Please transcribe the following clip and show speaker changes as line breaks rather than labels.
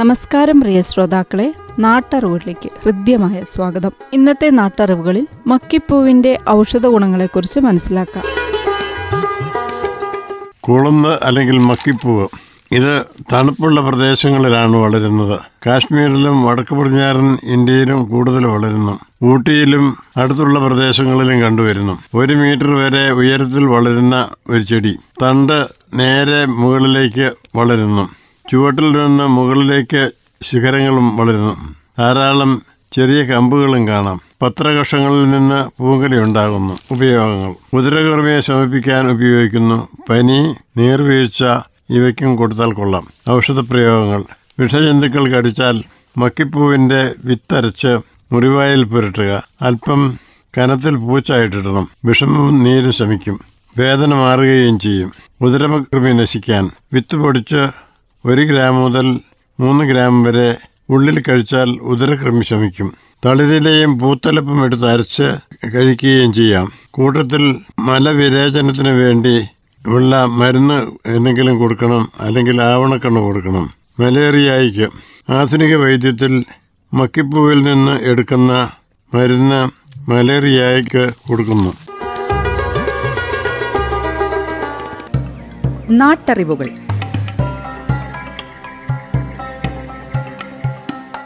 നമസ്കാരം പ്രിയ ശ്രോതാക്കളെ നാട്ടറിവുകളിലേക്ക് ഹൃദ്യമായ സ്വാഗതം. ഇന്നത്തെ നാട്ടറിവുകളിൽ മക്കിപ്പൂവിന്റെ ഔഷധ ഗുണങ്ങളെക്കുറിച്ച് മനസ്സിലാക്കാം.
കുളന്ന് അല്ലെങ്കിൽ മക്കിപ്പൂവ് ഇത് തണുപ്പുള്ള പ്രദേശങ്ങളിലാണ് വളരുന്നത്. കാശ്മീരിലും വടക്ക് പടിഞ്ഞാറൻ ഇന്ത്യയിലും കൂടുതൽ വളരുന്നു. ഊട്ടിയിലും അടുത്തുള്ള പ്രദേശങ്ങളിലും കണ്ടുവരുന്നു. ഒരു മീറ്റർ വരെ ഉയരത്തിൽ വളരുന്ന ഒരു ചെടി തണ്ട് നേരെ മുകളിലേക്ക് വളരുന്നു. ചുവട്ടിൽ നിന്ന് മുകളിലേക്ക് ശിഖരങ്ങളും വളരുന്നു. ധാരാളം ചെറിയ കമ്പുകളും കാണാം. പത്രകഷങ്ങളിൽ നിന്ന് പൂങ്കലി ഉണ്ടാകുന്നു. ഉപയോഗങ്ങൾ. ഉദരകർമ്മയെ ശമിപ്പിക്കാൻ ഉപയോഗിക്കുന്നു. പനി നീർവീഴ്ച ഇവയ്ക്കും കൊടുത്താൽ കൊള്ളാം. ഔഷധപ്രയോഗങ്ങൾ. വിഷജന്തുക്കൾ കടിച്ചാൽ മക്കിപ്പൂവിന്റെ വിത്തരച്ച് മുറിവായിൽ പുരട്ടുക. അല്പം കനത്തിൽ പൂച്ചായിട്ടിടണം വിഷമവും നീരും ശമിക്കും. വേദന മാറുകയും ചെയ്യും. കുതിരകൃമി നശിക്കാൻ വിത്ത് പൊടിച്ച് ഒരു ഗ്രാം മുതൽ മൂന്ന് ഗ്രാം വരെ ഉള്ളിൽ കഴിച്ചാൽ ഉദരകൃമി ശമിക്കും. തളിരിലയും പൂത്തലപ്പും എടുത്ത് അരച്ച് കഴിക്കുകയും ചെയ്യാം. കൂട്ടത്തിൽ മലവിരേചനത്തിന് വേണ്ടി ഉള്ള മരുന്ന് എന്തെങ്കിലും കൊടുക്കണം അല്ലെങ്കിൽ ആവണക്കണ്ണ് കൊടുക്കണം. മലേറിയയ്ക്ക് ആധുനിക വൈദ്യത്തിൽ മക്കിപ്പൂവിൽ നിന്ന് എടുക്കുന്ന മരുന്ന് മലേറിയയ്ക്ക് കൊടുക്കുന്നു.
നാട്ടറിവുകൾ.